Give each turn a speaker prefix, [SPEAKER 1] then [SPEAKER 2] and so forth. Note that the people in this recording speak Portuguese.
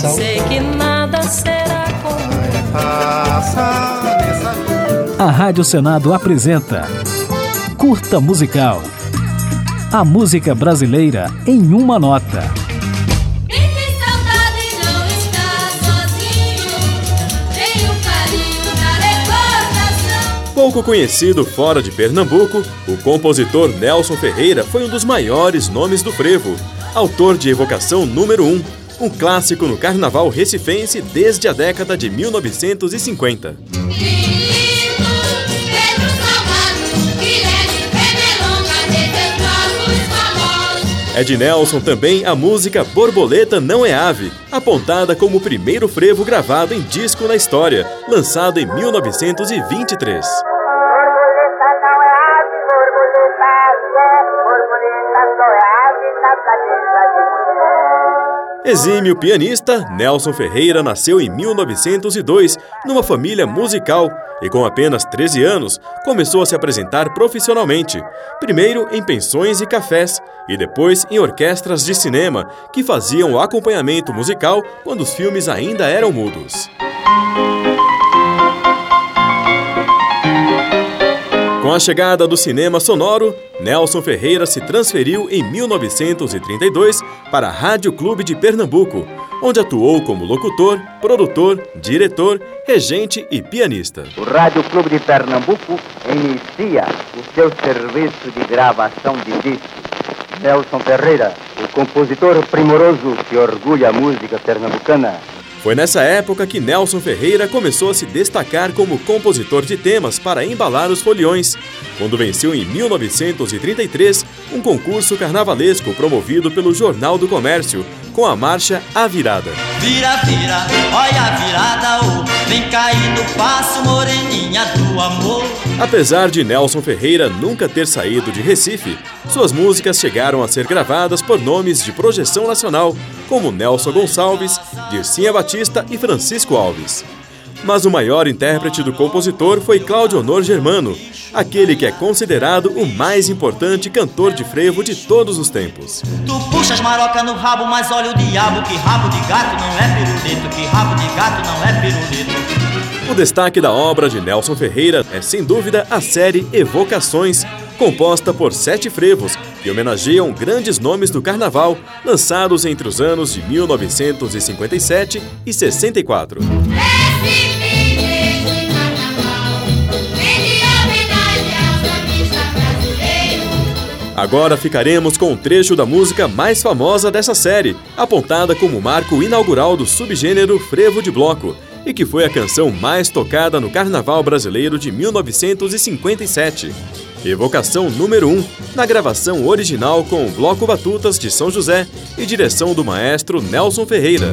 [SPEAKER 1] coração.
[SPEAKER 2] Sei que nada será como
[SPEAKER 3] A Rádio Senado apresenta Curta Musical. A música brasileira em uma nota.
[SPEAKER 4] Quem tem saudade não está sozinho. Tem o carinho da recordação.
[SPEAKER 5] Pouco conhecido fora de Pernambuco, o compositor Nelson Ferreira foi um dos maiores nomes do frevo. Autor de Evocação número 1, um clássico no carnaval recifense desde a década de 1950.
[SPEAKER 4] Quirino, Pedro Salgado, Guilherme Penelonga, desses nossos famosos.
[SPEAKER 5] É de Nelson também a música Borboleta Não é Ave, apontada como o primeiro frevo gravado em disco na história, lançado em 1923. Exímio pianista, Nelson Ferreira nasceu em 1902 numa família musical e, com apenas 13 anos, começou a se apresentar profissionalmente. Primeiro em pensões e cafés e depois em orquestras de cinema que faziam o acompanhamento musical quando os filmes ainda eram mudos. A chegada do cinema sonoro, Nelson Ferreira se transferiu em 1932 para a Rádio Clube de Pernambuco, onde atuou como locutor, produtor, diretor, regente e pianista.
[SPEAKER 6] O Rádio Clube de Pernambuco inicia o seu serviço de gravação de discos. Nelson Ferreira, o compositor primoroso que orgulha a música pernambucana.
[SPEAKER 5] Foi nessa época que Nelson Ferreira começou a se destacar como compositor de temas para embalar os foliões, quando venceu em 1933 um concurso carnavalesco promovido pelo Jornal do Comércio, com a marcha A Virada.
[SPEAKER 7] Vira, vira, olha a virada, oh, vem cair no passo, moreninha do amor.
[SPEAKER 5] Apesar de Nelson Ferreira nunca ter saído de Recife, suas músicas chegaram a ser gravadas por nomes de projeção nacional, como Nelson Gonçalves, Dircinha Batista e Francisco Alves. Mas o maior intérprete do compositor foi Cláudio Honor Germano, aquele que é considerado o mais importante cantor de frevo de todos os tempos.
[SPEAKER 7] Tu puxas maroca no rabo, mas olha o diabo, que rabo de gato não é pirulito, que rabo de gato não é pirulito.
[SPEAKER 5] O destaque da obra de Nelson Ferreira é, sem dúvida, a série Evocações, composta por sete frevos que homenageiam grandes nomes do carnaval, lançados entre os anos de 1957 e 64.
[SPEAKER 4] Esse filho de carnaval, rende homenagem ao sambista brasileiro.
[SPEAKER 5] Agora ficaremos com um trecho da música mais famosa dessa série, apontada como marco inaugural do subgênero frevo de bloco, e que foi a canção mais tocada no Carnaval Brasileiro de 1957. Evocação número 1, na gravação original com o Bloco Batutas de São José e direção do maestro Nelson Ferreira.